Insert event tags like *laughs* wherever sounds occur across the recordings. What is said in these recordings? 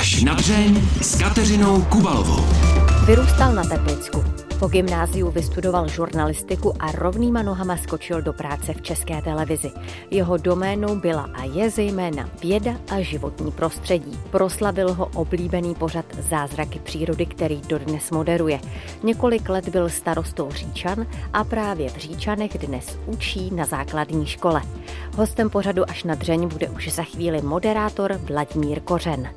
Až na dřeň s Kateřinou Kubalovou. Vyrůstal na Teplicku. Po gymnáziu vystudoval žurnalistiku a rovnýma nohama skočil do práce v české televizi. Jeho doménou byla a je zejména věda a životní prostředí. Proslavil ho oblíbený pořad Zázraky přírody, který dodnes moderuje. Několik let byl starostou Říčan a právě v Říčanech dnes učí na základní škole. Hostem pořadu až na dřeň bude už za chvíli moderátor Vladimír Kořen.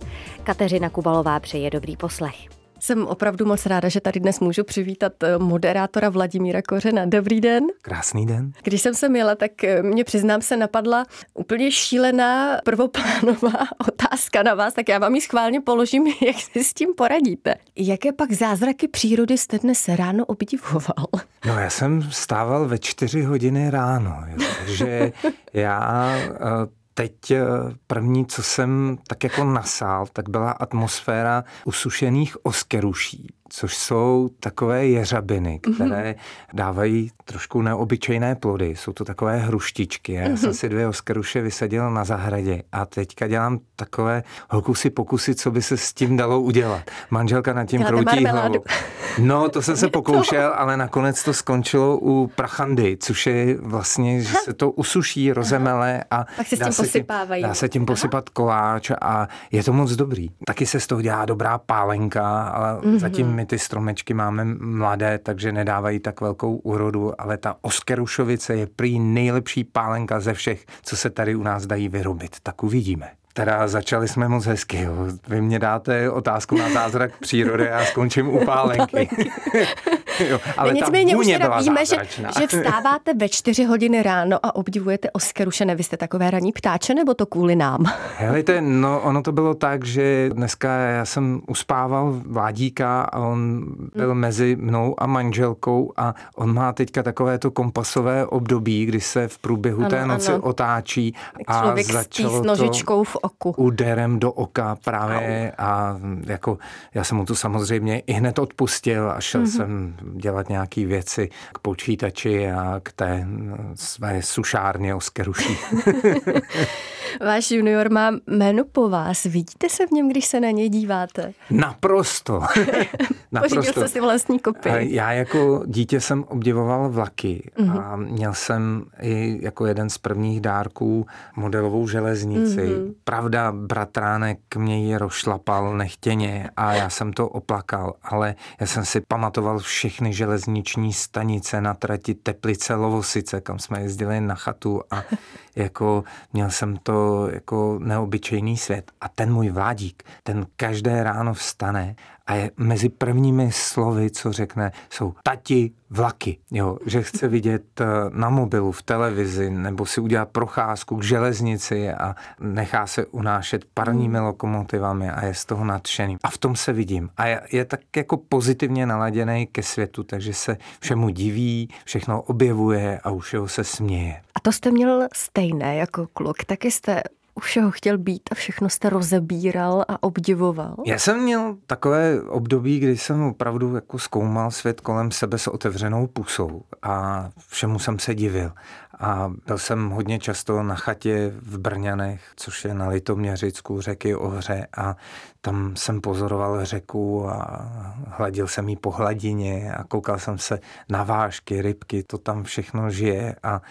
Kateřina Kubalová přeje dobrý poslech. Jsem opravdu moc ráda, že tady dnes můžu přivítat eh, moderátora Vladimíra Kořena. Dobrý den. Krásný den. Když jsem se měla, tak eh, mě přiznám se napadla úplně šílená prvoplánová *laughs* otázka na vás, tak já vám ji schválně položím, *laughs* jak si s tím poradíte. Jaké pak zázraky přírody jste dnes ráno obdivoval? No já jsem stával ve čtyři hodiny ráno, takže *laughs* já eh, teď eh, první, co jsem tak jako nasál, tak byla atmosféra usušených oskeruší což jsou takové jeřabiny, mhm. které mm-hmm. dávají trošku neobyčejné plody. Jsou to takové hruštičky. Já mm-hmm. jsem si dvě oskeruše vysadil na zahradě a teďka dělám takové hokusy pokusy, co by se s tím dalo udělat. Manželka nad tím Děláte kroutí hlavu. No, to jsem se *laughs* pokoušel, ale nakonec to skončilo u prachandy, což je vlastně, že se to usuší, rozemele a Pak se s tím dá, se tím, dá se tím posypat koláč a je to moc dobrý. Taky se z toho dělá dobrá pálenka, ale mm-hmm. zatím my ty stromečky máme mladé, takže nedávají tak velkou úrodu, ale ta oskerušovice je prý nejlepší pálenka ze všech, co se tady u nás dají vyrobit. Tak uvidíme. Teda začali jsme moc hezky. Jo. Vy mě dáte otázku na zázrak přírody a skončím u *laughs* pálenky. *laughs* jo, ale Nicméně už teda víme, že, že vstáváte ve čtyři hodiny ráno a obdivujete Oscaruše. Vy jste takové raní ptáče, nebo to kvůli nám? *laughs* Helejte, no ono to bylo tak, že dneska já jsem uspával vládíka a on byl hmm. mezi mnou a manželkou a on má teďka takové to kompasové období, kdy se v průběhu ano, té noci ano. otáčí a Člověk začalo s nožičkou v oku. Úderem do oka právě a jako já jsem mu to samozřejmě i hned odpustil a šel mm-hmm. jsem dělat nějaké věci k počítači a k té své sušárně oskeruší. *laughs* Váš junior má jméno po vás. Vidíte se v něm, když se na něj díváte? Naprosto. *laughs* Naprosto. Pořídil jste si vlastní kopii. Já jako dítě jsem obdivoval vlaky mm-hmm. a měl jsem i jako jeden z prvních dárků modelovou železnici. Mm-hmm. Pravda, bratránek mě ji rošlapal nechtěně a já jsem to oplakal, ale já jsem si pamatoval všechny železniční stanice na trati Teplice Lovosice, kam jsme jezdili na chatu a *laughs* jako měl jsem to jako neobyčejný svět. A ten můj vládík, ten každé ráno vstane a je mezi prvními slovy, co řekne, jsou tati vlaky, jo, že chce vidět eh, na mobilu, v televizi, nebo si udělat procházku k železnici a nechá se unášet parními hmm. lokomotivami a je z toho nadšený. A v tom se vidím. A je, je tak jako pozitivně naladěný ke světu, takže se všemu diví, všechno objevuje a už jeho se směje. A to jste měl stejné jako kluk, taky jste u všeho chtěl být a všechno jste rozebíral a obdivoval? Já jsem měl takové období, kdy jsem opravdu jako zkoumal svět kolem sebe s otevřenou pusou a všemu jsem se divil. A byl jsem hodně často na chatě v Brňanech, což je na Litoměřicku řeky Ohře a tam jsem pozoroval řeku a hladil jsem jí po hladině a koukal jsem se na vášky, rybky, to tam všechno žije a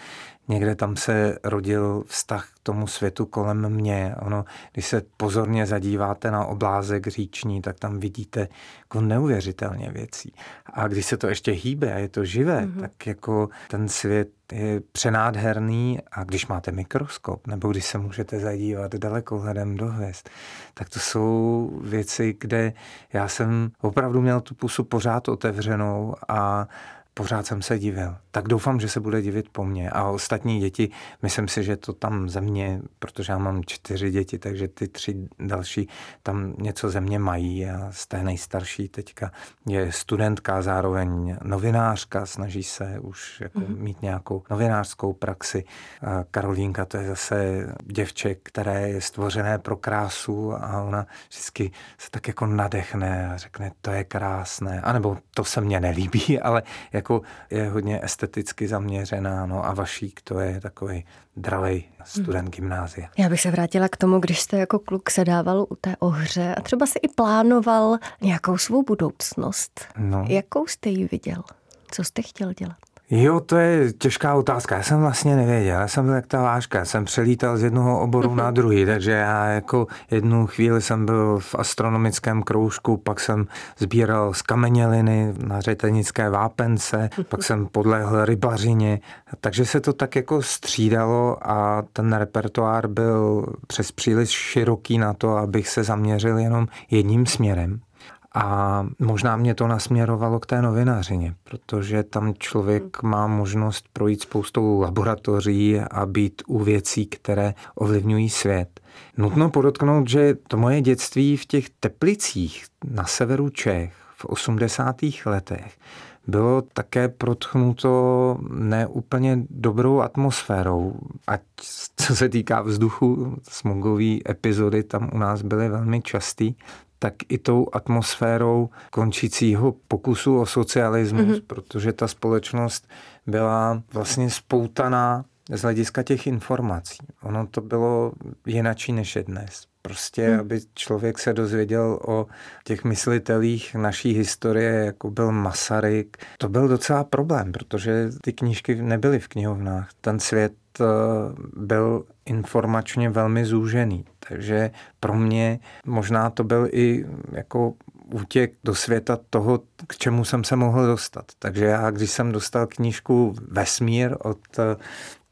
někde tam se rodil vztah k tomu světu kolem mě. Ono, když se pozorně zadíváte na oblázek říční, tak tam vidíte jako neuvěřitelně věcí. A když se to ještě hýbe a je to živé, mm-hmm. tak jako ten svět je přenádherný a když máte mikroskop, nebo když se můžete zadívat dalekohledem do hvězd, tak to jsou věci, kde já jsem opravdu měl tu pusu pořád otevřenou a pořád jsem se divil. Tak doufám, že se bude divit po mně. A ostatní děti, myslím si, že to tam ze mě, protože já mám čtyři děti, takže ty tři další tam něco ze mě mají. A z té nejstarší teďka je studentka, zároveň novinářka, snaží se už jako mm-hmm. mít nějakou novinářskou praxi. A Karolínka to je zase děvče, které je stvořené pro krásu a ona vždycky se tak jako nadechne a řekne, to je krásné. A nebo to se mně nelíbí, *laughs* ale jak jako je hodně esteticky zaměřená, no a Vašík to je takový dravej student gymnázia. Já bych se vrátila k tomu, když jste jako kluk sedával u té ohře a třeba si i plánoval nějakou svou budoucnost. No. Jakou jste ji viděl? Co jste chtěl dělat? Jo, to je těžká otázka. Já jsem vlastně nevěděl. Já jsem jak ta váška. Já jsem přelítal z jednoho oboru na druhý, takže já jako jednu chvíli jsem byl v astronomickém kroužku, pak jsem sbíral z kameněliny na řetenické vápence, pak jsem podlehl rybařině, takže se to tak jako střídalo a ten repertoár byl přes příliš široký na to, abych se zaměřil jenom jedním směrem. A možná mě to nasměrovalo k té novinařině, protože tam člověk má možnost projít spoustou laboratoří a být u věcí, které ovlivňují svět. Nutno podotknout, že to moje dětství v těch teplicích na severu Čech v 80. letech bylo také protchnuto neúplně dobrou atmosférou. Ať co se týká vzduchu, smogové epizody tam u nás byly velmi častý, tak i tou atmosférou končícího pokusu o socialismus, mm-hmm. protože ta společnost byla vlastně spoutaná z hlediska těch informací. Ono to bylo jinačí než je dnes. Prostě, hmm. aby člověk se dozvěděl o těch myslitelích naší historie, jako byl Masaryk, to byl docela problém, protože ty knížky nebyly v knihovnách. Ten svět eh, byl informačně velmi zúžený. Takže pro mě možná to byl i jako útěk do světa toho, k čemu jsem se mohl dostat. Takže já, když jsem dostal knížku Vesmír od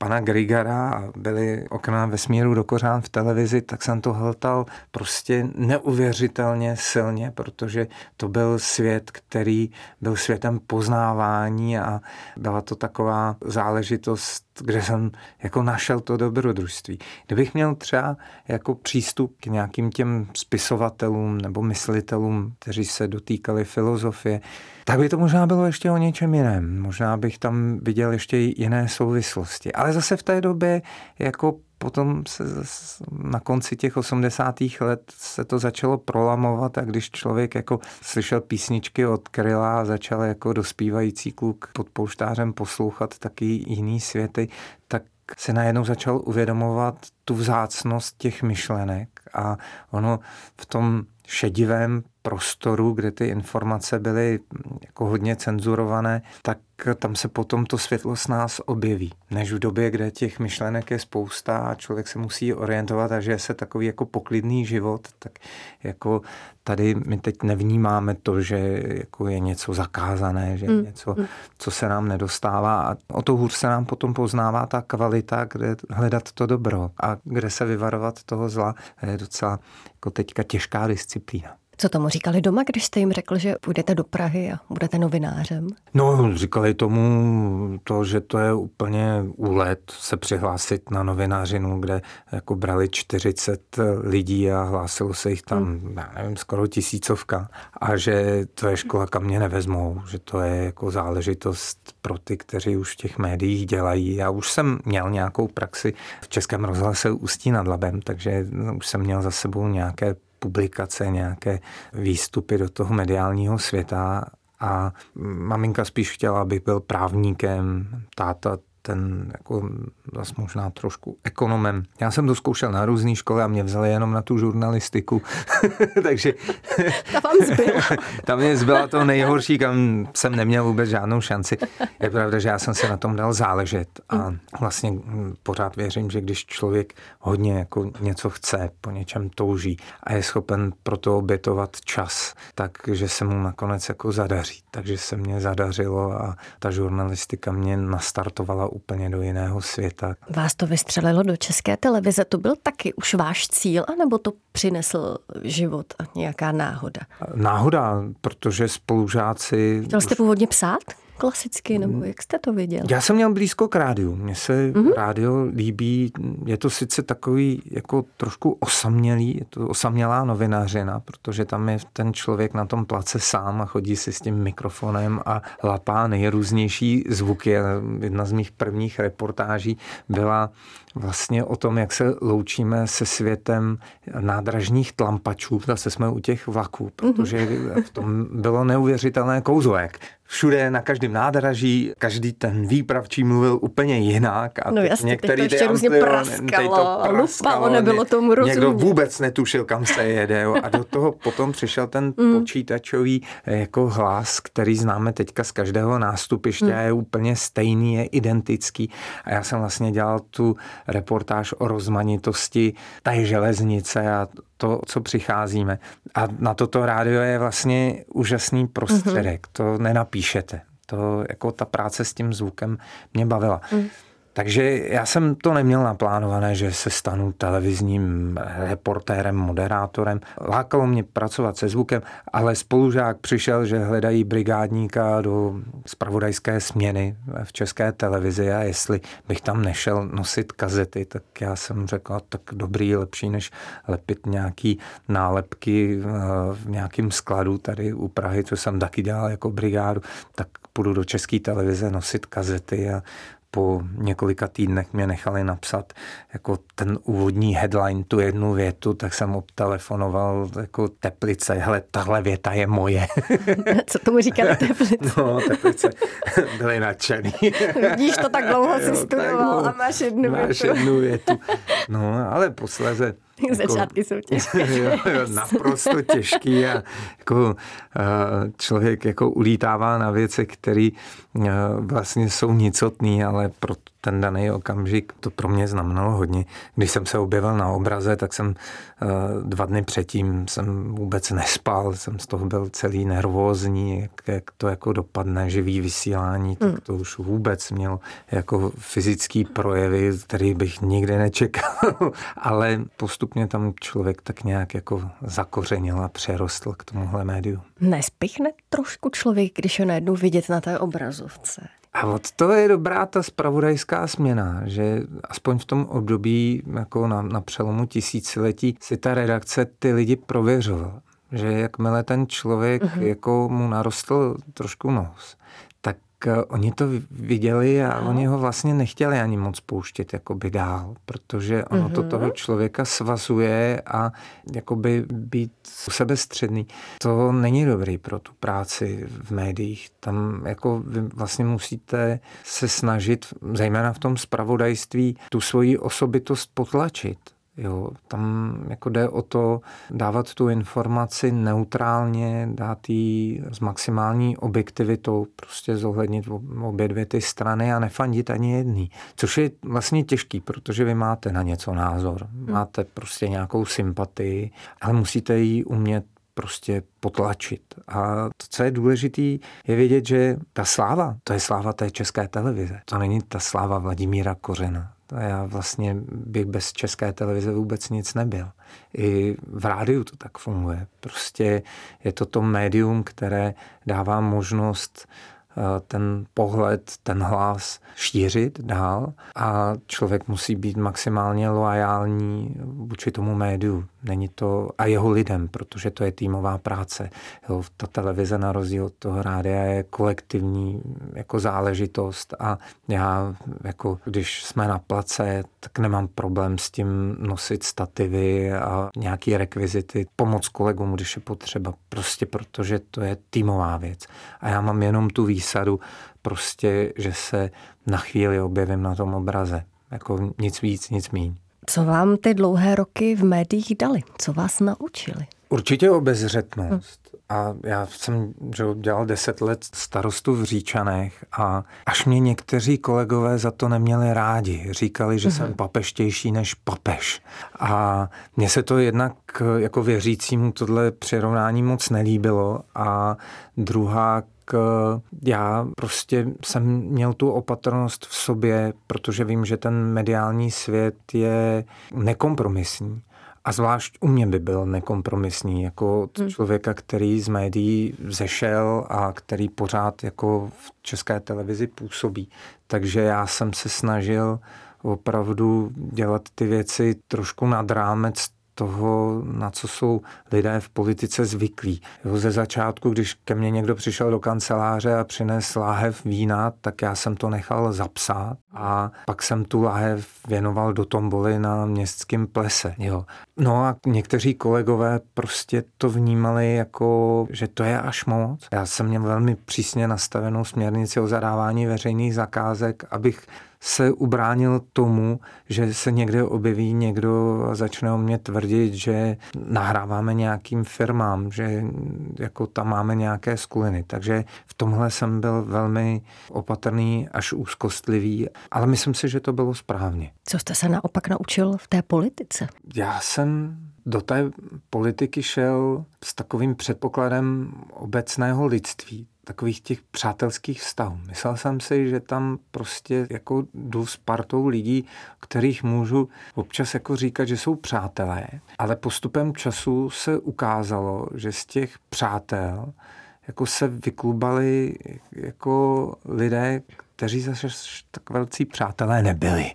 pana Grigara a byly okna vesmíru do kořán v televizi, tak jsem to hltal prostě neuvěřitelně silně, protože to byl svět, který byl světem poznávání a byla to taková záležitost, kde jsem jako našel to dobrodružství. Kdybych měl třeba jako přístup k nějakým těm spisovatelům nebo myslitelům, kteří se dotýkali filozofie, tak by to možná bylo ještě o něčem jiném. Možná bych tam viděl ještě jiné souvislosti. Ale zase v té době jako potom se na konci těch 80. let se to začalo prolamovat a když člověk jako slyšel písničky od Kryla a začal jako dospívající kluk pod pouštářem poslouchat taky jiný světy, tak se najednou začal uvědomovat tu vzácnost těch myšlenek a ono v tom šedivém prostoru, kde ty informace byly jako hodně cenzurované, tak tam se potom to světlo s nás objeví. Než v době, kde těch myšlenek je spousta a člověk se musí orientovat a že se takový jako poklidný život, tak jako tady my teď nevnímáme to, že jako je něco zakázané, že je mm. něco, mm. co se nám nedostává a o to hůř se nám potom poznává ta kvalita, kde hledat to dobro a kde se vyvarovat toho zla, je docela jako teďka těžká disciplína. Co tomu říkali doma, když jste jim řekl, že půjdete do Prahy a budete novinářem? No, říkali tomu to, že to je úplně úlet se přihlásit na novinářinu, kde jako brali 40 lidí a hlásilo se jich tam, hmm. já nevím, skoro tisícovka a že to je škola, kam mě nevezmou, že to je jako záležitost pro ty, kteří už v těch médiích dělají. Já už jsem měl nějakou praxi v Českém rozhlase Ústí nad Labem, takže už jsem měl za sebou nějaké publikace, nějaké výstupy do toho mediálního světa. A maminka spíš chtěla, abych byl právníkem, táta ten jako zase možná trošku ekonomem. Já jsem to zkoušel na různé škole a mě vzali jenom na tu žurnalistiku, *laughs* takže... Ta vám zbyla. *laughs* tam mě zbyla to nejhorší, kam jsem neměl vůbec žádnou šanci. Je pravda, že já jsem se na tom dal záležet a vlastně pořád věřím, že když člověk hodně jako něco chce, po něčem touží a je schopen pro to obětovat čas, takže se mu nakonec jako zadaří. Takže se mě zadařilo a ta žurnalistika mě nastartovala úplně do jiného světa. Vás to vystřelilo do české televize, to byl taky už váš cíl, anebo to přinesl život a nějaká náhoda? Náhoda, protože spolužáci... Chtěl jste původně psát? Klasicky, nebo jak jste to viděl? Já jsem měl blízko k rádiu. Mně se mm-hmm. rádio líbí, je to sice takový jako trošku osamělý, je to osamělá novinářina, protože tam je ten člověk na tom place sám a chodí si s tím mikrofonem a lapá nejrůznější zvuky. Jedna z mých prvních reportáží byla vlastně o tom, jak se loučíme se světem nádražních tlampačů. Zase jsme u těch vlaků, protože v tom bylo neuvěřitelné kouzlo, jak všude, na každém nádraží, každý ten výpravčí mluvil úplně jinak. A no jasně, některý teď to ještě různě praskalo, to praskalo, nebylo tomu rozumět. Někdo vůbec netušil, kam se jede. Jo. A do toho potom přišel ten mm. počítačový eh, jako hlas, který známe teďka z každého nástupiště mm. a je úplně stejný, je identický. A já jsem vlastně dělal tu reportáž o rozmanitosti té železnice a to, co přicházíme. A na toto rádio je vlastně úžasný prostředek. Mm-hmm. To nenapíšete. To jako ta práce s tím zvukem mě bavila. Mm. Takže já jsem to neměl naplánované, že se stanu televizním reportérem, moderátorem. Lákalo mě pracovat se zvukem, ale spolužák přišel, že hledají brigádníka do spravodajské směny v české televizi a jestli bych tam nešel nosit kazety, tak já jsem řekl, tak dobrý, lepší než lepit nějaký nálepky eh, v nějakém skladu tady u Prahy, co jsem taky dělal jako brigádu, tak půjdu do české televize nosit kazety a po několika týdnech mě nechali napsat jako ten úvodní headline, tu jednu větu, tak jsem obtelefonoval jako teplice, hele, tahle věta je moje. *laughs* Co tomu říkali *laughs* teplice? No, teplice *laughs* byly nadšený. Vidíš, to tak dlouho si studoval a máš jednu máš větu. jednu větu. No, ale posléze jako, *laughs* Začátky jsou těžké. *laughs* jo, jo, naprosto těžký a jako, člověk jako ulítává na věci, které vlastně jsou nicotný, ale pro ten daný okamžik to pro mě znamenalo hodně. Když jsem se objevil na obraze, tak jsem dva dny předtím jsem vůbec nespal, jsem z toho byl celý nervózní, jak, jak to jako dopadne, živý vysílání, tak hmm. to už vůbec měl jako fyzický projevy, který bych nikdy nečekal, *laughs* ale postupně tam člověk tak nějak jako zakořenil a přerostl k tomuhle médiu. Nespichne trošku člověk, když ho najednou vidět na té obrazovce? A od toho je dobrá ta spravodajská směna, že aspoň v tom období jako na, na přelomu tisíciletí si ta redakce ty lidi prověřovala. Že jakmile ten člověk uh-huh. jako mu narostl trošku nos, oni to viděli a Aha. oni ho vlastně nechtěli ani moc pouštět jakoby dál, protože ono mm-hmm. to mhm. toho člověka svazuje a jakoby být u sebe středný. To není dobrý pro tu práci v médiích. Tam jako vy vlastně musíte se snažit, zejména v tom spravodajství, tu svoji osobitost potlačit. Jo, tam jako jde o to dávat tu informaci neutrálně, dát ji s maximální objektivitou, prostě zohlednit obě dvě ty strany a nefandit ani jedný. Což je vlastně těžký, protože vy máte na něco názor, hmm. máte prostě nějakou sympatii, ale musíte ji umět prostě potlačit. A to, co je důležité, je vědět, že ta sláva, to je sláva té české televize. To není ta sláva Vladimíra Kořena. A já vlastně bych bez české televize vůbec nic nebyl. I v rádiu to tak funguje. Prostě je to to médium, které dává možnost Eh, ten pohled, ten hlas šířit dál a člověk musí být maximálně loajální vůči tomu médiu. Není to a jeho lidem, protože to je týmová práce. Jo, ta televize na rozdíl od toho rádia je kolektivní jako záležitost a já, jako když jsme na place, tak nemám problém s tím nosit stativy a nějaký rekvizity, pomoc kolegům, když je potřeba, prostě protože to je týmová věc. A já mám jenom tu výsadu, prostě, že se na chvíli objevím na tom obraze. Jako nic víc, nic míň. Co vám ty dlouhé roky v médiích dali? Co vás naučili? Určitě obezřetnost. Hm. A já jsem že dělal deset let starostu v Říčanech a až mě někteří kolegové za to neměli rádi. Říkali, že mm-hmm. jsem papeštější než papež. A mně se to jednak jako věřícímu tohle přirovnání moc nelíbilo a druhá já prostě jsem měl tu opatrnost v sobě, protože vím, že ten mediální svět je nekompromisní. A zvlášť u mě by byl nekompromisní, jako hmm. člověka, který z médií zešel a který pořád jako v české televizi působí. Takže já jsem se snažil opravdu dělat ty věci trošku nad rámec toho, na co jsou lidé v politice zvyklí. Jo, ze začátku, když ke mně někdo přišel do kanceláře a přinesl láhev vína, tak já jsem to nechal zapsat a pak jsem tu láhev věnoval do tomboly na městském plese. Jo. No a někteří kolegové prostě to vnímali jako, že to je až moc. Já jsem měl velmi přísně nastavenou směrnici o zadávání veřejných zakázek, abych se ubránil tomu, že se někde objeví někdo a začne o mě tvrdit, že nahráváme nějakým firmám, že jako tam máme nějaké skuliny. Takže v tomhle jsem byl velmi opatrný až úzkostlivý, ale myslím si, že to bylo správně. Co jste se naopak naučil v té politice? Já jsem do té politiky šel s takovým předpokladem obecného lidství takových těch přátelských vztahů. Myslel jsem si, že tam prostě jako jdu s partou lidí, kterých můžu občas jako říkat, že jsou přátelé, ale postupem času se ukázalo, že z těch přátel jako se vyklubali jako lidé, kteří zase tak velcí přátelé nebyli.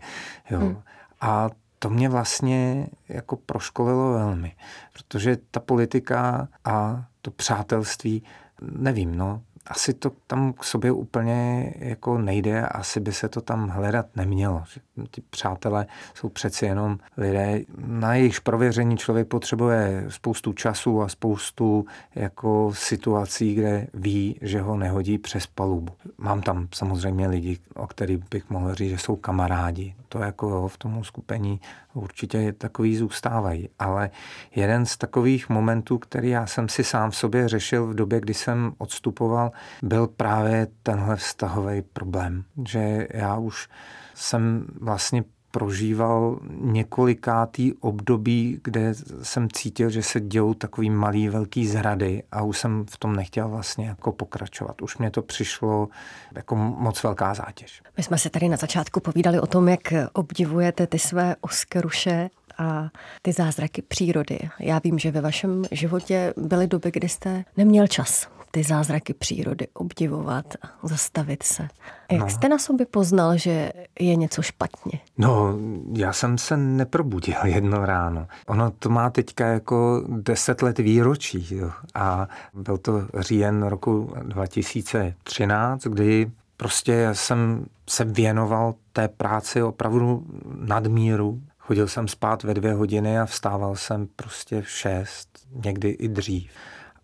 Jo. Hmm. A to mě vlastně jako proškolilo velmi, protože ta politika a to přátelství, nevím, no, asi to tam k sobě úplně jako nejde, asi by se to tam hledat nemělo. Ti přátelé jsou přeci jenom lidé, na jejichž prověření člověk potřebuje spoustu času a spoustu jako situací, kde ví, že ho nehodí přes palubu. Mám tam samozřejmě lidi, o kterých bych mohl říct, že jsou kamarádi. To jako jo, v tom skupení určitě takový zůstávají. Ale jeden z takových momentů, který já jsem si sám v sobě řešil v době, kdy jsem odstupoval, byl právě tenhle vztahový problém. Že já už jsem vlastně prožíval několikátý období, kde jsem cítil, že se dějou takový malý, velký zhrady a už jsem v tom nechtěl vlastně jako pokračovat. Už mě to přišlo jako moc velká zátěž. My jsme se tady na začátku povídali o tom, jak obdivujete ty své oskeruše a ty zázraky přírody. Já vím, že ve vašem životě byly doby, kdy jste neměl čas ty zázraky přírody obdivovat a zastavit se. Jak no. jste na sobě poznal, že je něco špatně? No, já jsem se neprobudil *laughs* jedno ráno. Ono to má teďka jako deset let výročí. Jo. A byl to říjen roku 2013, kdy prostě jsem se věnoval té práci opravdu nadmíru. Chodil jsem spát ve dvě hodiny a vstával jsem prostě v šest, někdy i dřív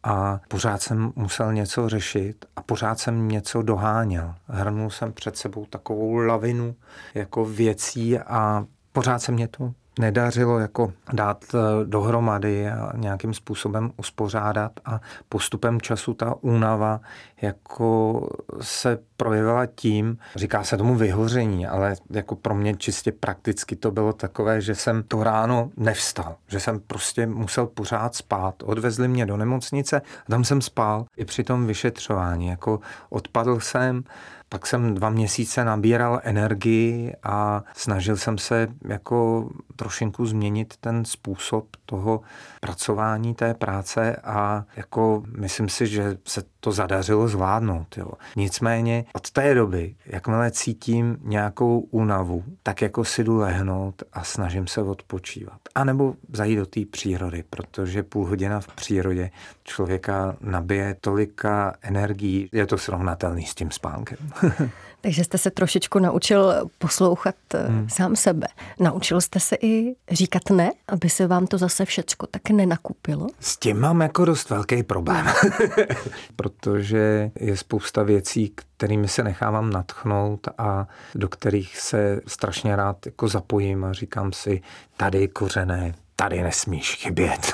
a pořád jsem musel něco řešit a pořád jsem něco doháněl. Hrnul jsem před sebou takovou lavinu jako věcí a pořád se mě to nedařilo jako dát eh, dohromady a nějakým způsobem uspořádat a postupem času ta únava jako se projevila tím, říká se tomu vyhoření, ale jako pro mě čistě prakticky to bylo takové, že jsem to ráno nevstal, že jsem prostě musel pořád spát. Odvezli mě do nemocnice, tam jsem spál i při tom vyšetřování, jako odpadl jsem, pak jsem dva měsíce nabíral energii a snažil jsem se jako trošinku změnit ten způsob toho pracování té práce a jako myslím si, že se to zadařilo zvládnout. Jo. Nicméně od té doby, jakmile cítím nějakou únavu, tak jako si jdu lehnout a snažím se odpočívat. A nebo zajít do té přírody, protože půl hodina v přírodě člověka nabije tolika energií, je to srovnatelný s tím spánkem. *laughs* Takže jste se trošičku naučil poslouchat eh, hmm. sám sebe. Naučil jste se i říkat ne, aby se vám to zase všecko tak nenakupilo? S tím mám jako dost velký problém. *laughs* *laughs* Protože je spousta věcí, kterými se nechávám natchnout a do kterých se strašně rád jako zapojím a říkám si, tady kořené, tady nesmíš chybět.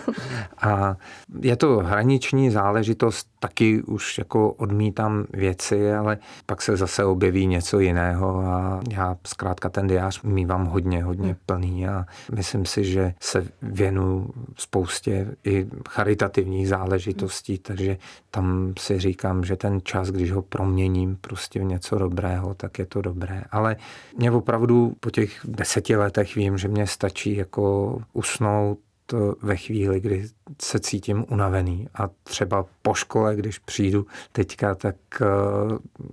*laughs* a je to hraniční záležitost, taky už jako odmítám věci, ale pak se zase objeví něco jiného a já zkrátka ten diář mývám hodně, hodně hmm. plný a myslím si, že se věnu spoustě i charitativních záležitostí, takže tam si říkám, že ten čas, když ho proměním prostě v něco dobrého, tak je to dobré. Ale mě opravdu po těch deseti letech vím, že mě stačí jako usnout ve chvíli, kdy se cítím unavený. A třeba po škole, když přijdu teďka, tak eh,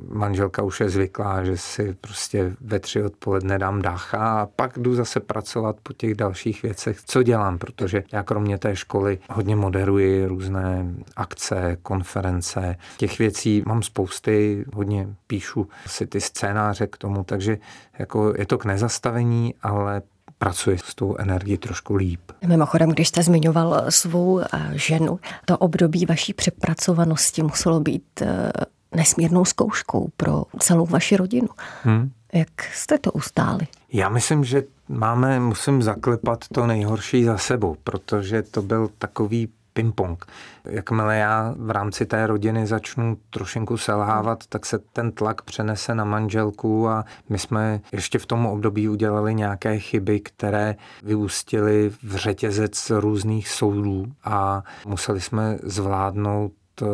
manželka už je zvyklá, že si prostě ve tři odpoledne dám dácha a pak jdu zase pracovat po těch dalších věcech, co dělám, protože já kromě té školy hodně moderuji různé akce, konference. Těch věcí mám spousty, hodně píšu si ty scénáře k tomu, takže jako je to k nezastavení, ale pracuje s tou energií trošku líp. Mimochodem, když jste zmiňoval svou eh, ženu, to období vaší přepracovanosti muselo být eh, nesmírnou zkouškou pro celou vaši rodinu. Hmm. Jak jste to ustáli? Já myslím, že máme, musím zaklepat to nejhorší za sebou, protože to byl takový ping-pong. Jakmile já v rámci té rodiny začnu trošinku selhávat, tak se ten tlak přenese na manželku a my jsme ještě v tom období udělali nějaké chyby, které vyústily v řetězec různých soudů a museli jsme zvládnout eh,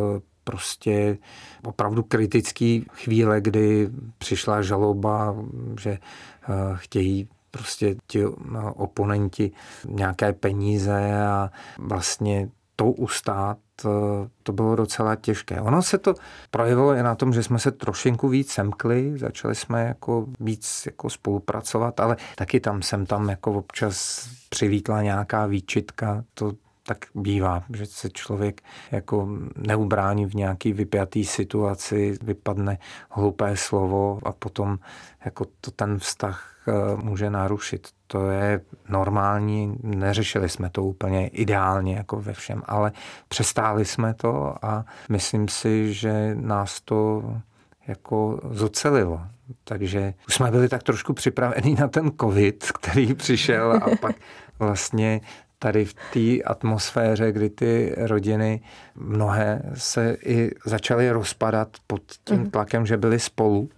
prostě opravdu kritický chvíle, kdy přišla žaloba, že eh, chtějí prostě ti no, oponenti nějaké peníze a vlastně to ustát, eh, to bylo docela těžké. Ono se to projevilo i na tom, že jsme se trošinku víc semkli, začali jsme jako víc jako spolupracovat, ale taky tam jsem tam jako občas přivítla nějaká výčitka, to tak bývá, že se člověk jako neubrání v nějaký vypjatý situaci, vypadne hlupé slovo a potom jako to ten vztah eh, může narušit. To je normální, neřešili jsme to úplně ideálně jako ve všem, ale přestáli jsme to a myslím si, že nás to jako zocelilo. Takže už jsme byli tak trošku připraveni na ten covid, který přišel a *laughs* pak vlastně tady v té atmosféře, kdy ty rodiny mnohé se i začaly rozpadat pod tím mhm. tlakem, že byli spolu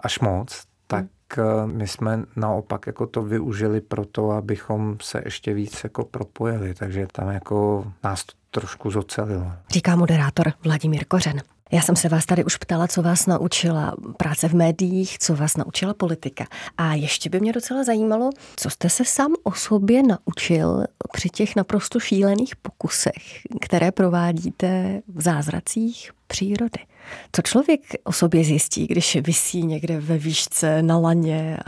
až moc, tak mhm. my jsme naopak jako to využili pro to, abychom se ještě víc jako propojili, takže tam jako nás to trošku zocelilo. Říká moderátor Vladimír Kořen. Já jsem se vás tady už ptala, co vás naučila práce v médiích, co vás naučila politika. A ještě by mě docela zajímalo, co jste se sám o sobě naučil při těch naprosto šílených pokusech, které provádíte v zázracích přírody. Co člověk o sobě zjistí, když vysí někde ve výšce na laně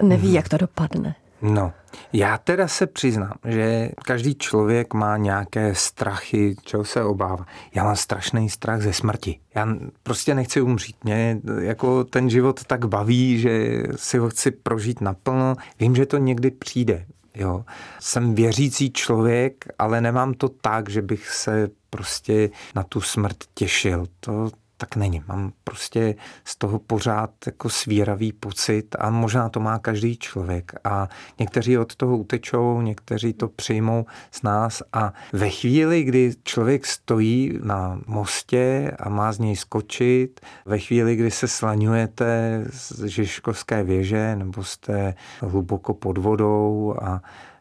a neví, hmm. jak to dopadne? No, já teda se přiznám, že každý člověk má nějaké strachy, čeho se obává. Já mám strašný strach ze smrti. Já prostě nechci umřít. Mě jako ten život tak baví, že si ho chci prožít naplno. Vím, že to někdy přijde. Jo. Jsem věřící člověk, ale nemám to tak, že bych se prostě na tu smrt těšil. To, tak není. Mám prostě z toho pořád jako svíravý pocit a možná to má každý člověk. A někteří od toho utečou, někteří to přijmou z nás a ve chvíli, kdy člověk stojí na mostě a má z něj skočit, ve chvíli, kdy se slaňujete z Žižkovské věže nebo jste hluboko pod vodou a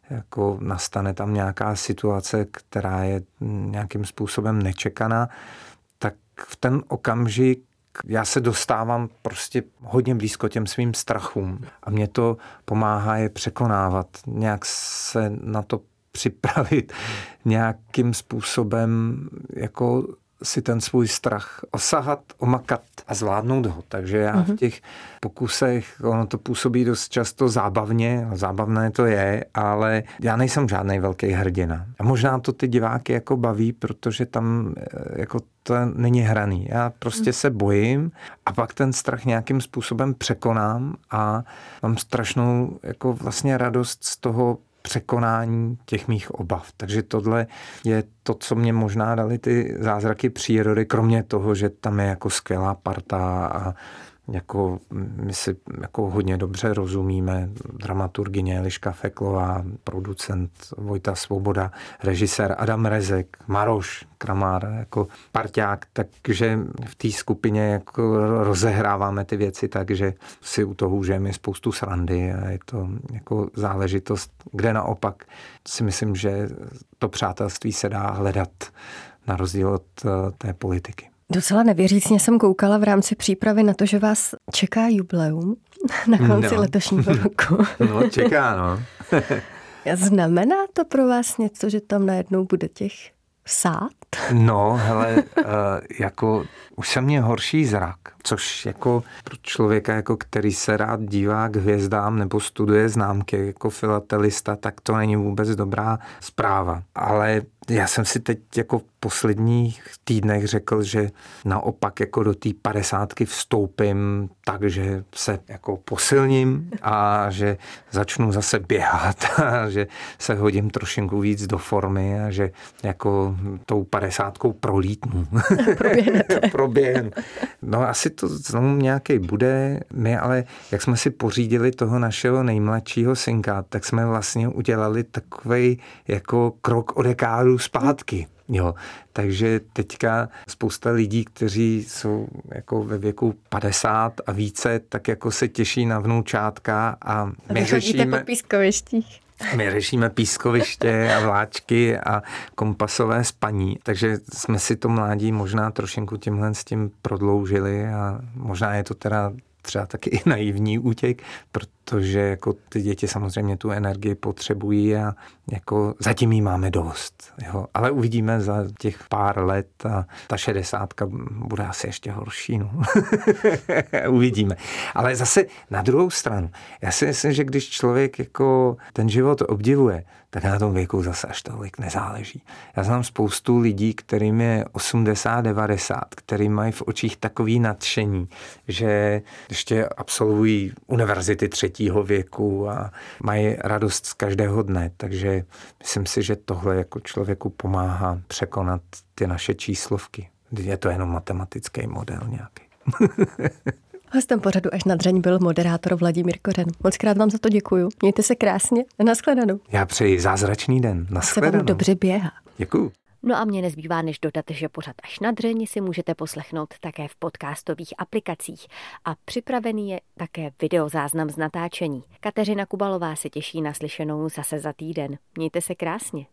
jako nastane tam nějaká situace, která je nějakým způsobem nečekaná, v ten okamžik já se dostávám prostě hodně blízko těm svým strachům. A mě to pomáhá je překonávat, nějak se na to připravit, *laughs* nějakým způsobem jako si ten svůj strach osahat, omakat a zvládnout ho. Takže já mm-hmm. v mhm. těch pokusech, ono to působí dost často zábavně, zábavné to je, ale já nejsem žádný velký hrdina. A možná to ty diváky jako baví, protože tam eh, jako to není hraný. Já prostě mm. se bojím a pak ten strach nějakým způsobem překonám a mám strašnou jako vlastně radost z toho překonání těch mých obav. Takže tohle je to, co mě možná dali ty zázraky přírody, kromě toho, že tam je jako skvělá parta a jako my si jako hodně dobře rozumíme, dramaturgině Eliška Feklová, producent Vojta Svoboda, režisér Adam Rezek, Maroš Kramár, jako parťák, takže v té skupině jako rozehráváme ty věci tak, že si u toho užijeme spoustu srandy a je to jako záležitost, kde naopak si myslím, že to přátelství se dá hledat na rozdíl od eh, té politiky. Docela nevěřícně jsem koukala v rámci přípravy na to, že vás čeká jubileum na konci no. letošního roku. no, čeká, no. *laughs* *laughs* Znamená to pro vás něco, že tam najednou bude těch sát? No, hele, uh, *laughs* jako už jsem měl horší zrak, což jako pro člověka, jako který se rád dívá k hvězdám nebo studuje známky jako filatelista, tak to není vůbec dobrá zpráva. Ale já jsem si teď jako v posledních týdnech řekl, že naopak jako do té padesátky vstoupím tak, že se jako posilním a že začnu zase běhat *laughs* a že se hodím trošinku víc do formy a že jako tou padesátkou prolítnu. *laughs* *laughs* Proběhnu. No asi to znovu nějaký bude. My ale, jak jsme si pořídili toho našeho nejmladšího synka, tak jsme vlastně udělali takový jako krok o dekádu zpátky. Jo, takže teďka spousta lidí, kteří jsou jako ve věku 50 a více, tak jako se těší na vnoučátka a my řešíme... po pískovištích. My řešíme pískoviště a vláčky a kompasové spaní, takže jsme si to mládí možná trošinku tímhle s tím prodloužili a možná je to teda třeba taky i naivní útěk, protože jako ty děti samozřejmě tu energii potřebují a jako zatím jí máme dost. Jo. Ale uvidíme za těch pár let a ta šedesátka bude asi ještě horší. No. *laughs* uvidíme. Ale zase na druhou stranu, já si myslím, že když člověk jako ten život obdivuje, tak na tom věku zase až tolik nezáleží. Já znám spoustu lidí, kterým je 80, 90, který mají v očích takový nadšení, že ještě absolvují univerzity třetího věku a mají radost z každého dne. Takže myslím si, že tohle jako člověku pomáhá překonat ty naše číslovky. Je to jenom matematický model nějaký. *laughs* Hostem pořadu až na dřeň byl moderátor Vladimír Kořen. Moc krát vám za to děkuju. Mějte se krásně. Naschledanou. Já přeji zázračný den. Naschledanou. Se vám dobře běhá. Děkuju. No a mě nezbývá, než dodat, že pořad až na dřeň si můžete poslechnout také v podcastových aplikacích. A připravený je také videozáznam z natáčení. Kateřina Kubalová se těší na slyšenou zase za týden. Mějte se krásně.